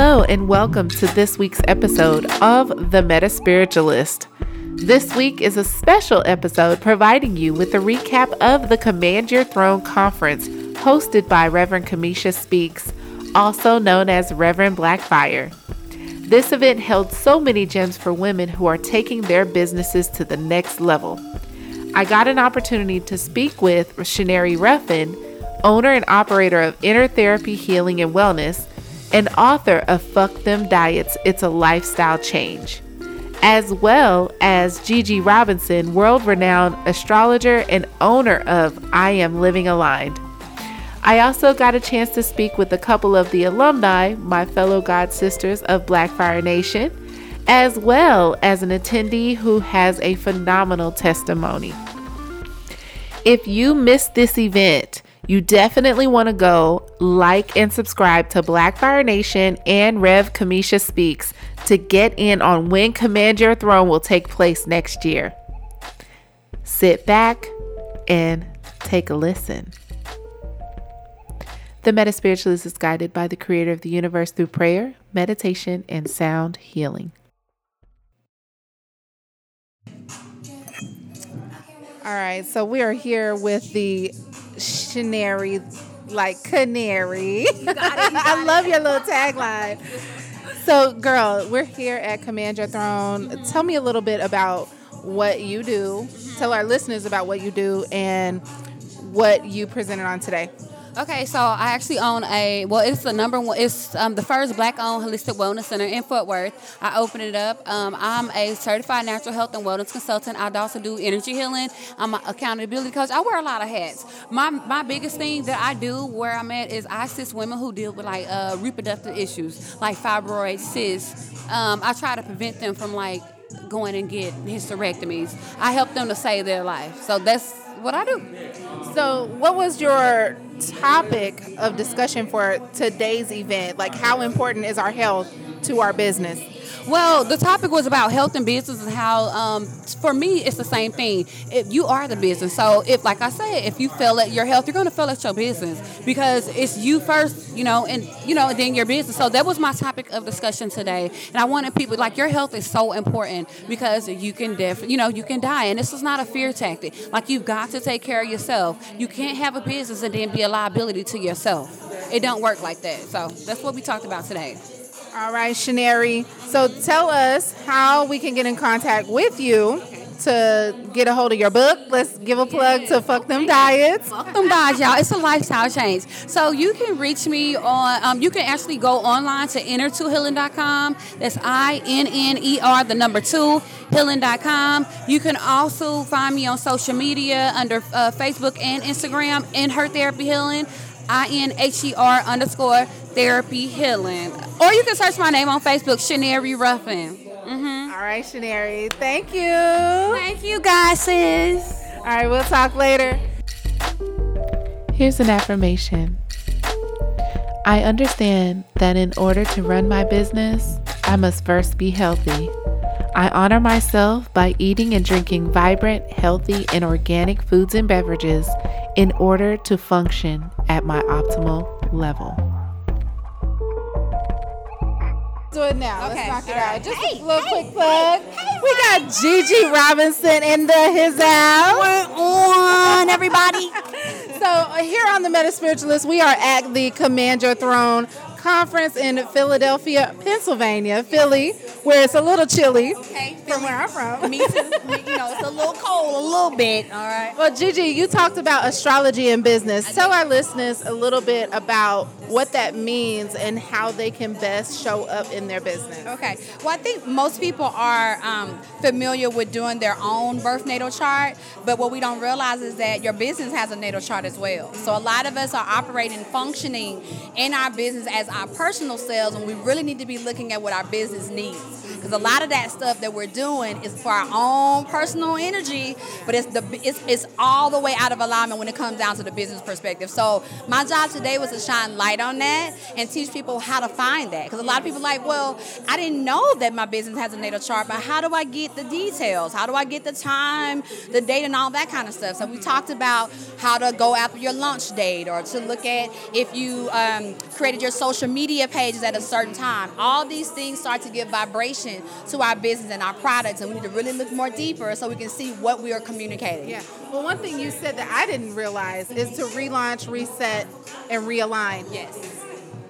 Hello, and welcome to this week's episode of The Meta Spiritualist. This week is a special episode providing you with a recap of the Command Your Throne conference hosted by Reverend Kimesha Speaks, also known as Reverend BlaQ Fire. This event held so many gems for women who are taking their businesses to the next level. I got an opportunity to speak with Shannaire Ruffin, owner and operator of Inher Therapy Healing and Wellness and author of Fuck Them Diets It's a Lifestyle Change, as well as Gigi Robinson, world renowned astrologer and owner of I Am Living Aligned. I also got a chance to speak with a couple of the alumni, my fellow God sisters of BlaQ Fire Nation, as well as an attendee who has a phenomenal testimony. If you missed this event, you definitely want to go like and subscribe to BlaQ Fire Nation and Rev Kimesha Speaks to get in on when Command Your Throne will take place next year. Sit back and take a listen. The Meta Spiritualist is guided by the Creator of the universe through prayer, meditation, and sound healing. All right, so we are here with the Shannaire, like canary. You got it, you got I love your little tagline. So, girl, we're here at Command Your Throne. Mm-hmm. Tell me a little bit about what you do. Mm-hmm. Tell our listeners about what you do and what you presented on today. Okay, so I actually own a well, it's the number one. It's um, the first black-owned holistic wellness center in Fort Worth. I opened it up. Um, I'm a certified natural health and wellness consultant. I also do energy healing. I'm an accountability coach. I wear a lot of hats. My my biggest thing that I do where I'm at is I assist women who deal with like uh, reproductive issues, like fibroids, cysts. Um, I try to prevent them from like going and get hysterectomies. I help them to save their life. So that's what I do. So, what was your topic of discussion for today's event? Like, how important is our health to our business? Well, the topic was about health and business and how, um, for me, it's the same thing. If you are the business, so if, like I said, if you fail at your health, you're going to fail at your business because it's you first, you know, and you know, then your business. So that was my topic of discussion today, and I wanted people like your health is so important because you can def, you know, you can die, and this is not a fear tactic. Like you've got to take care of yourself. You can't have a business and then be a liability to yourself. It don't work like that. So that's what we talked about today. All right, Shannaire. So tell us how we can get in contact with you to get a hold of your book. Let's give a plug to Fuck Them Diets. Fuck Them Diets, y'all. It's a lifestyle change. So you can reach me on, um, you can actually go online to inner2healing.com. That's I N N E R, the number two, healing.com. You can also find me on social media under uh, Facebook and Instagram, Inher Therapy Healing. I N H E R underscore therapy healing. Or you can search my name on Facebook, Shannaire Ruffin. Mm-hmm. All right, Shannaire. Thank you. Thank you, guys, sis. All right, we'll talk later. Here's an affirmation I understand that in order to run my business, I must first be healthy. I honor myself by eating and drinking vibrant, healthy, and organic foods and beverages in order to function at my optimal level. Do it now. Okay. Let's knock it All out. Just hey, a little hey, quick plug. Hey, we got Gigi Robinson in the his house. on, everybody. so uh, here on the Meta Spiritualist, we are at the Command Your Throne conference in Philadelphia, Pennsylvania, Philly, where it's a little chilly okay, from where I'm from. Me too. you know, it's a little cold, a little bit. All right. Well, Gigi, you talked about astrology and business. Tell our listeners a little bit about what that means and how they can best show up in their business. Okay. Well, I think most people are um, familiar with doing their own birth natal chart, but what we don't realize is that your business has a natal chart as well. So a lot of us are operating, functioning in our business as our personal selves, and we really need to be looking at what our business needs. Because a lot of that stuff that we're doing is for our own personal energy, but it's the it's, it's all the way out of alignment when it comes down to the business perspective. So my job today was to shine light on that and teach people how to find that. Because a lot of people are like, well, I didn't know that my business has a natal chart, but how do I get the details? How do I get the time, the date, and all that kind of stuff? So we talked about how to go after your launch date or to look at if you um, created your social media pages at a certain time. All these things start to give vibration to our business and our products, and we need to really look more deeper so we can see what we are communicating. Yeah. Well, one thing you said that I didn't realize is to relaunch, reset, and realign. Yes.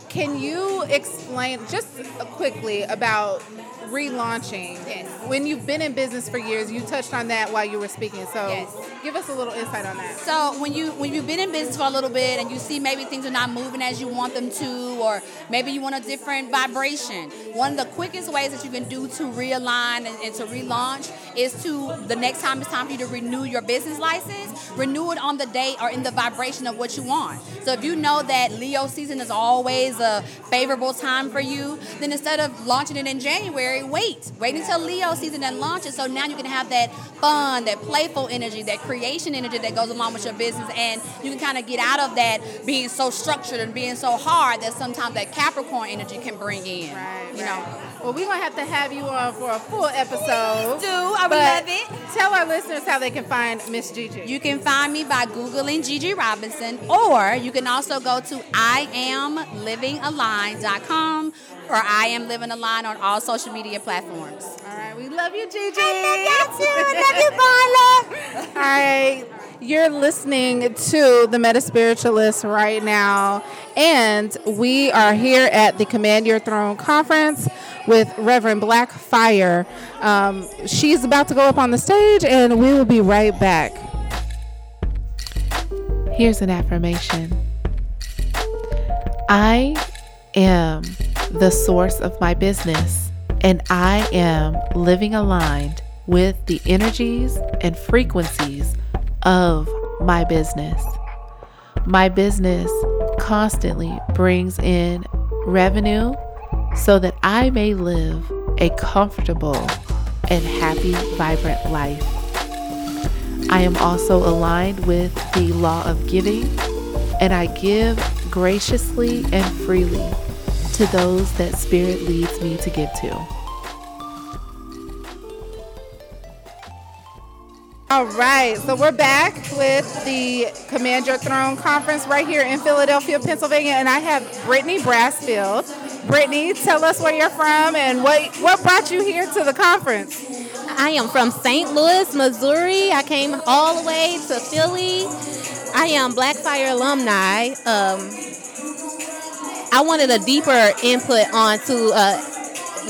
Can you explain just quickly about relaunching? Yes. When you've been in business for years, you touched on that while you were speaking. So Yes. give us a little insight on that. So when you when you've been in business for a little bit and you see maybe things are not moving as you want them to, or maybe you want a different vibration, one of the quickest ways that you can do to realign and, and to relaunch is to the next time it's time for you to renew your business license, renew it on the date or in the vibration of what you want. So if you know that Leo season is always a favorable time for you, then instead of launching it in January, wait. Wait until Leo season and launches. so now you can have that fun, that playful energy, that creation energy that goes along with your business and you can kind of get out of that being so structured and being so hard that sometimes that Capricorn energy can bring in. Right, You right. know. Well, we're gonna have to have you on for a full episode. do. I would love it. Tell our listeners how they can find Miss Gigi. You can find me by Googling Gigi Robinson, or you can also go to IamLivingAlign.com or I Am Living a Line on all social media platforms. All right, we love you, Gigi. I love you, I love you, Paula. All right, you're listening to the Meta Spiritualist right now, and we are here at the Command Your Throne conference with Reverend BlaQ Fire. Um, she's about to go up on the stage, and we will be right back. Here's an affirmation I am the source of my business, and I am living aligned with the energies and frequencies of my business. My business constantly brings in revenue so that I may live a comfortable and happy, vibrant life. I am also aligned with the law of giving, and I give graciously and freely to those that Spirit leads me to give to. All right, so we're back with the Command Your Throne conference right here in Philadelphia, Pennsylvania, and I have Brittany Brassfield. Brittany, tell us where you're from and what what brought you here to the conference. I am from St. Louis, Missouri. I came all the way to Philly. I am BlaQ Fire alumni. Um, I wanted a deeper input onto uh,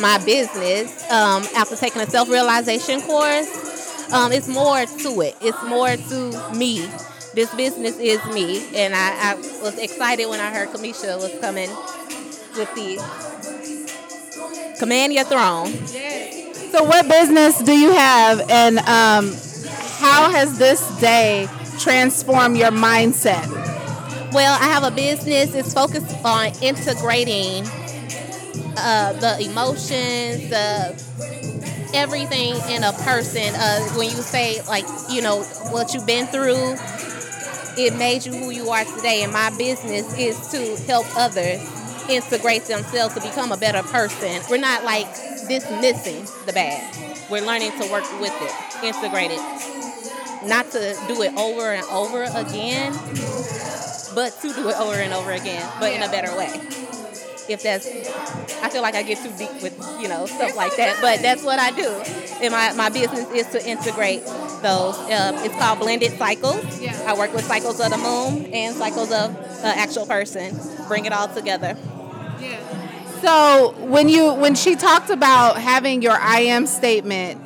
my business um, after taking a self realization course. Um, it's more to it. It's more to me. This business is me, and I, I was excited when I heard Kimesha was coming with the Command Your Throne. So, what business do you have, and um, how has this day transformed your mindset? Well, I have a business. It's focused on integrating uh, the emotions, the everything in a person. Uh, when you say like, you know, what you've been through, it made you who you are today. And my business is to help others integrate themselves to become a better person. We're not like dismissing the bad. We're learning to work with it, integrate it. Not to do it over and over again, but to do it over and over again, but in a better way. If that's, I feel like I get too deep with, you know, stuff like that, but that's what I do. And my, my business is to integrate those. Um, it's called Blended Cycles. Yeah. I work with cycles of the moon and cycles of uh, actual person, bring it all together. Yeah. So, when you when she talked about having your I am statement,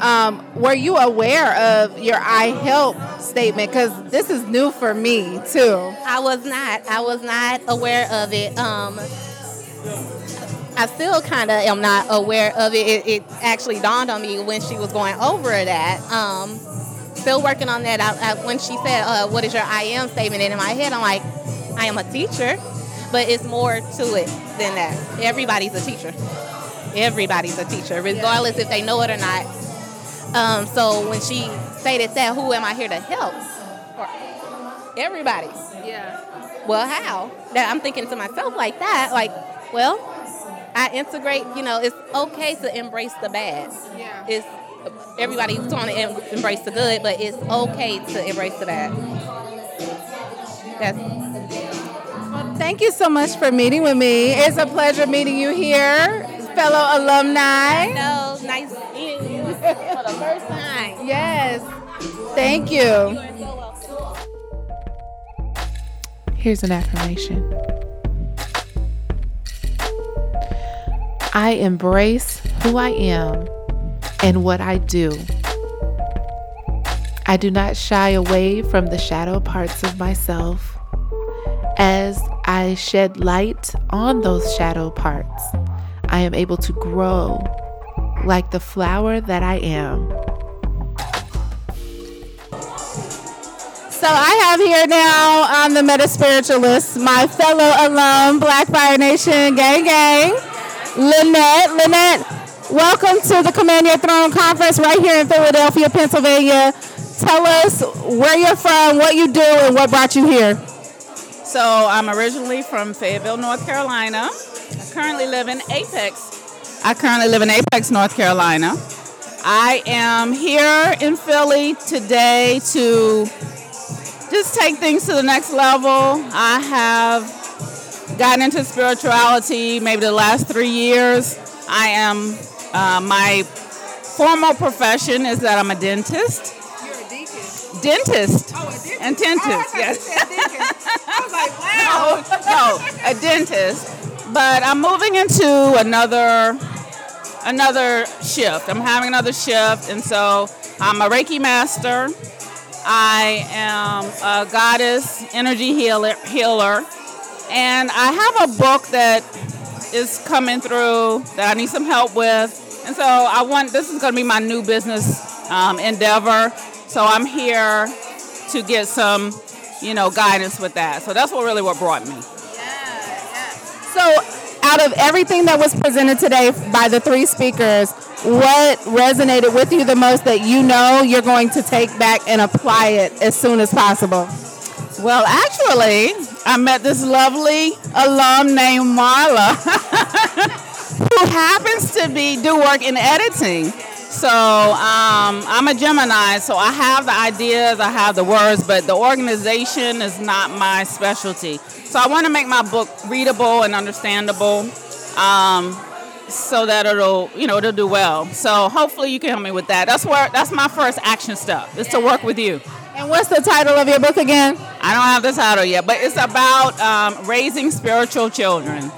um, were you aware of your I help statement? Because this is new for me too. I was not. I was not aware of it. Um, I still kind of am not aware of it. it. It actually dawned on me when she was going over that. Um, still working on that. I, I, when she said, uh, "What is your I am statement?" and in my head, I'm like, "I am a teacher," but it's more to it than that. Everybody's a teacher. everybody's a teacher, regardless if they know it or not. Um, so when she stated that, who am I here to help? Everybody. Yeah. Well, how? That I'm thinking to myself like that, like, well, I integrate. You know, it's okay to embrace the bad. Yeah. It's everybody's trying to em- embrace the good, but it's okay to embrace the bad. That's Thank you so much for meeting with me. It's a pleasure meeting you here, fellow alumni. no nice seeing you for the first time. Yes. Thank you. Here's an affirmation I embrace who I am and what I do. I do not shy away from the shadow parts of myself. As I shed light on those shadow parts, I am able to grow like the flower that I am. So I have here now on the Meta Spiritualist my fellow alum, BlaQ Fire Nation gang gang, Lynette. Lynette, welcome to the Command Your Throne conference right here in Philadelphia, Pennsylvania. Tell us where you're from, what you do, and what brought you here. So I'm originally from Fayetteville, North Carolina. I currently live in Apex. I currently live in Apex, North Carolina. I am here in Philly today to just take things to the next level. I have gotten into spirituality maybe the last three years. I am, uh, my formal profession is that I'm a dentist. You're a deacon. Dentist. Oh, a dentist. And dentist, yes. I was like, wow. No, no, a dentist. But I'm moving into another another shift. I'm having another shift, and so I'm a Reiki master. I am a goddess energy healer, healer, and I have a book that is coming through that I need some help with, and so I want this is going to be my new business um, endeavor. So I'm here to get some, you know, guidance with that. So that's what really what brought me. So, out of everything that was presented today by the three speakers, what resonated with you the most that you know you're going to take back and apply it as soon as possible? Well, actually, I met this lovely alum named Marla, who happens to be do work in editing. So um, I'm a Gemini, so I have the ideas, I have the words, but the organization is not my specialty. So I want to make my book readable and understandable, um, so that it'll, you know, it'll do well. So hopefully you can help me with that. That's where that's my first action step is to work with you. And what's the title of your book again? I don't have the title yet, but it's about um, raising spiritual children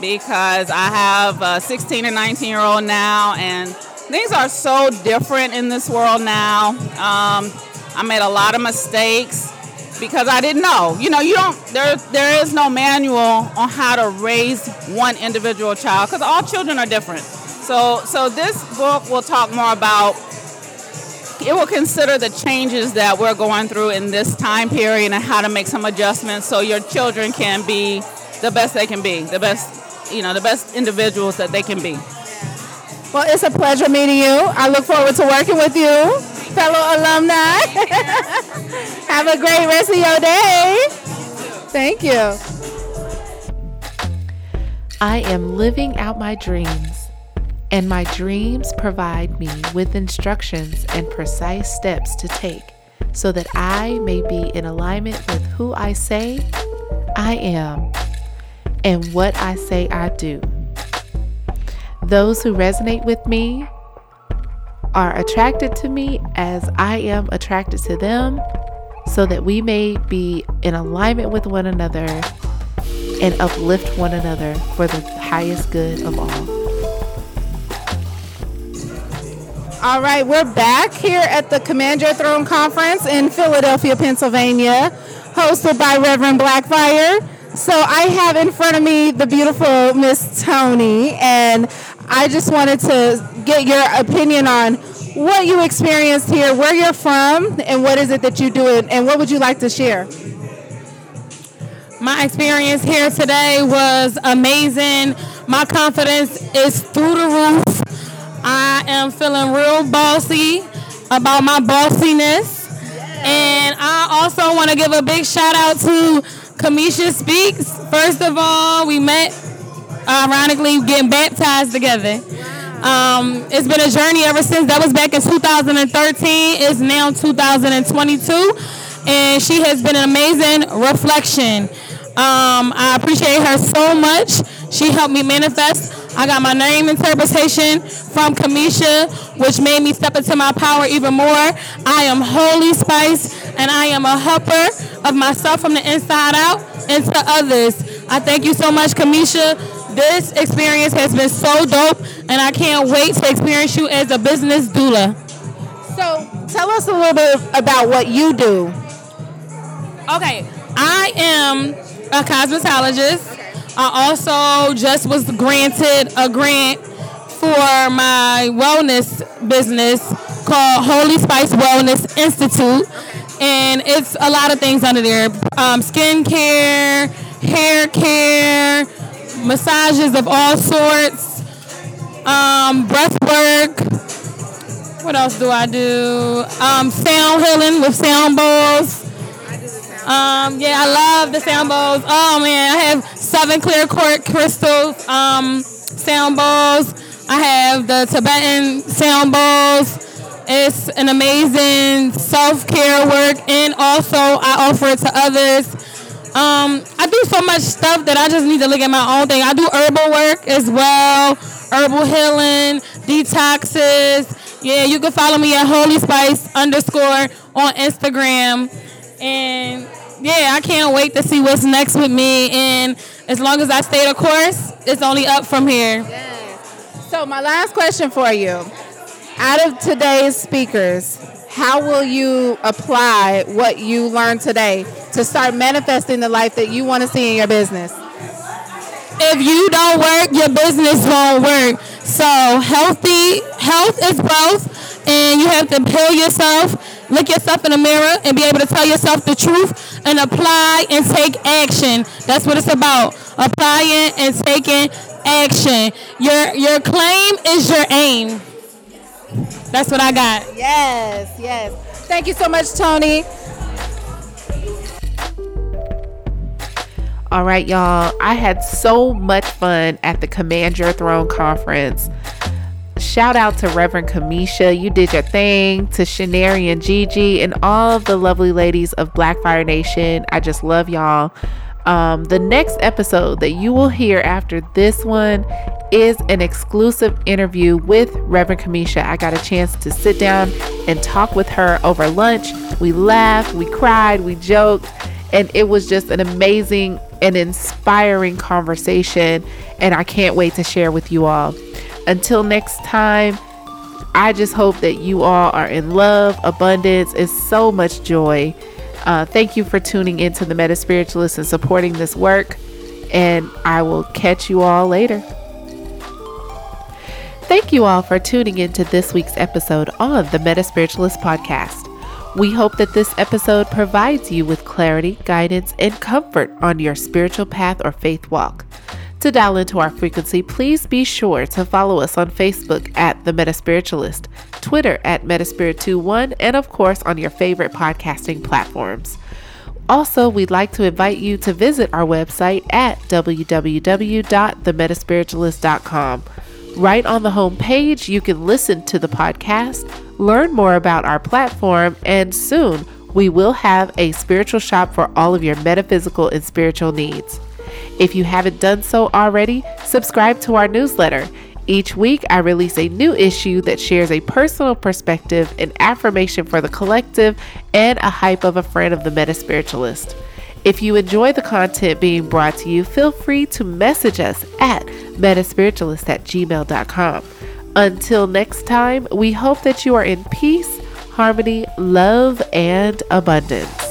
because I have a 16 and 19 year old now, and things are so different in this world now. Um, I made a lot of mistakes because I didn't know. You know, you don't. There, there is no manual on how to raise one individual child because all children are different. So, so this book will talk more about it will consider the changes that we're going through in this time period and how to make some adjustments so your children can be the best they can be, the best, you know, the best individuals that they can be. Well, it's a pleasure meeting you. I look forward to working with you, fellow alumni. Have a great rest of your day. Thank you. I am living out my dreams, and my dreams provide me with instructions and precise steps to take so that I may be in alignment with who I say I am and what I say I do. Those who resonate with me are attracted to me as I am attracted to them so that we may be in alignment with one another and uplift one another for the highest good of all. All right, we're back here at the Command Your Throne Conference in Philadelphia, Pennsylvania, hosted by Reverend BlaQ Fire. So I have in front of me the beautiful Miss Tony, and I just wanted to get your opinion on what you experienced here, where you're from, and what is it that you do, and what would you like to share? My experience here today was amazing. My confidence is through the roof. I am feeling real bossy about my bossiness. And I also want to give a big shout out to Kimesha Speaks. First of all, we met ironically getting baptized together. Um, it's been a journey ever since. That was back in 2013. It's now 2022, and she has been an amazing reflection. Um, I appreciate her so much. She helped me manifest. I got my name interpretation from Kimesha, which made me step into my power even more. I am Holy Spice, and I am a helper of myself from the inside out and to others. I thank you so much, Kimesha. This experience has been so dope, and I can't wait to experience you as a business doula. So, tell us a little bit about what you do. Okay, I am a cosmetologist. I also just was granted a grant for my wellness business called Holy Spice Wellness Institute. And it's a lot of things under there um, skin care, hair care, massages of all sorts, um, breath work. What else do I do? Um, sound healing with sound bowls. Um, yeah, I love the sound bowls. Oh man, I have seven clear quartz crystals um, sound bowls. I have the Tibetan sound bowls. It's an amazing self care work, and also I offer it to others. Um, I do so much stuff that I just need to look at my own thing. I do herbal work as well, herbal healing, detoxes. Yeah, you can follow me at Holy Spice underscore on Instagram. And yeah, I can't wait to see what's next with me. And as long as I stay the course, it's only up from here. So, my last question for you out of today's speakers, how will you apply what you learned today to start manifesting the life that you want to see in your business? If you don't work, your business won't work. So healthy health is wealth, and you have to heal yourself, look yourself in the mirror, and be able to tell yourself the truth and apply and take action. That's what it's about. Applying and taking action. Your your claim is your aim. That's what I got. Yes, yes. Thank you so much, Tony. All right, y'all. I had so much fun at the Command Your Throne conference. Shout out to Reverend Kimesha. You did your thing. To Shannaire and Gigi and all of the lovely ladies of BlaQ Fire Nation. I just love y'all. Um, the next episode that you will hear after this one is an exclusive interview with Reverend Kimesha. I got a chance to sit down and talk with her over lunch. We laughed, we cried, we joked, and it was just an amazing and inspiring conversation. And I can't wait to share with you all. Until next time, I just hope that you all are in love, abundance, and so much joy. Uh, thank you for tuning into the Meta Spiritualist and supporting this work. And I will catch you all later. Thank you all for tuning in to this week's episode on the Meta Spiritualist podcast. We hope that this episode provides you with clarity, guidance, and comfort on your spiritual path or faith walk. To dial into our frequency, please be sure to follow us on Facebook at The Meta Spiritualist, Twitter at Metaspirit21, and of course on your favorite podcasting platforms. Also, we'd like to invite you to visit our website at www.themetaspiritualist.com. Right on the home page, you can listen to the podcast, learn more about our platform, and soon we will have a spiritual shop for all of your metaphysical and spiritual needs. If you haven't done so already, subscribe to our newsletter. Each week, I release a new issue that shares a personal perspective, an affirmation for the collective, and a hype of a friend of the meta spiritualist. If you enjoy the content being brought to you, feel free to message us at metaspiritualist at gmail.com. Until next time, we hope that you are in peace, harmony, love, and abundance.